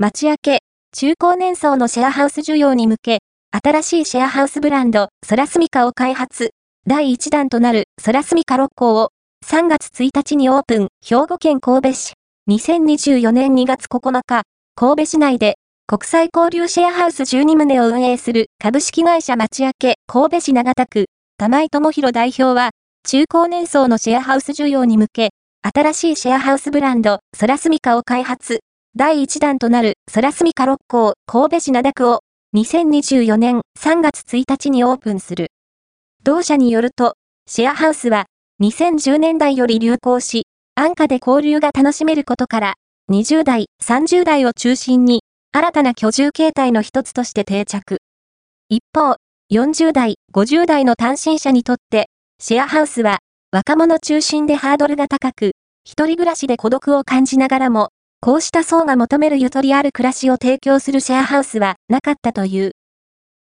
町明け、中高年層のシェアハウス需要に向け、新しいシェアハウスブランド、ソラスミカを開発。第1弾となるソラスミカ6校を3月1日にオープン、兵庫県神戸市。2024年2月9日、神戸市内で国際交流シェアハウス12棟を運営する株式会社町明け神戸市長田区、玉井智弘代表は、中高年層のシェアハウス需要に向け、新しいシェアハウスブランド、ソラスミカを開発。第1弾となるソラスミカ6校神戸市灘区を2024年3月1日にオープンする。同社によると、シェアハウスは2010年代より流行し、安価で交流が楽しめることから、20代、30代を中心に、新たな居住形態の一つとして定着。一方、40代、50代の単身者にとって、シェアハウスは、若者中心でハードルが高く、一人暮らしで孤独を感じながらも、こうした層が求めるゆとりある暮らしを提供するシェアハウスはなかったという。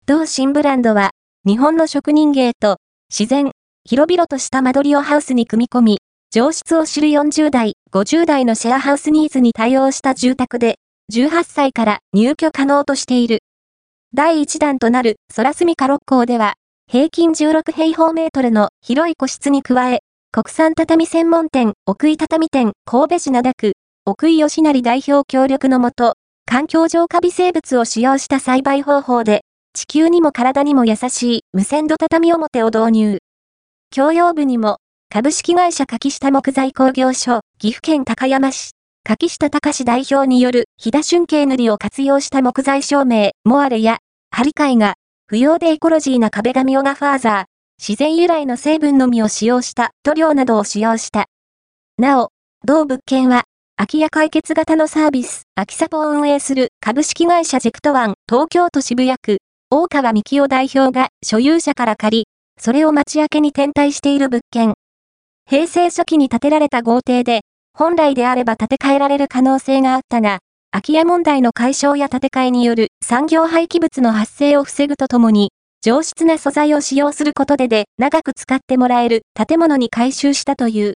同新ブランドは、日本の職人芸と自然、広々とした間取りをハウスに組み込み、上質を知る40代、50代のシェアハウスニーズに対応した住宅で、18歳から入居可能としている。第1弾となるソラスミカ六甲では、平均16平方メートルの広い個室に加え、国産畳専門店、奥井畳店、神戸市灘区、奥井義成代表協力のもと、環境上カビ生物を使用した栽培方法で、地球にも体にも優しい無線土畳表を導入。共用部にも、株式会社柿下木材工業所、岐阜県高山市、柿下隆代表による飛騨春景塗りを活用した木材照明、モアレや、張り替えが、不要でエコロジーな壁紙オガファーザー、自然由来の成分のみを使用した塗料などを使用した。なお、同物件は、空き家解決型のサービス、空きサポを運営する株式会社ジェクトワン東京都渋谷区、大川幹夫代表が所有者から借り、それを町明けに展開している物件。平成初期に建てられた豪邸で、本来であれば建て替えられる可能性があったが、空き家問題の解消や建て替えによる産業廃棄物の発生を防ぐとともに、上質な素材を使用することでで長く使ってもらえる建物に改修したという。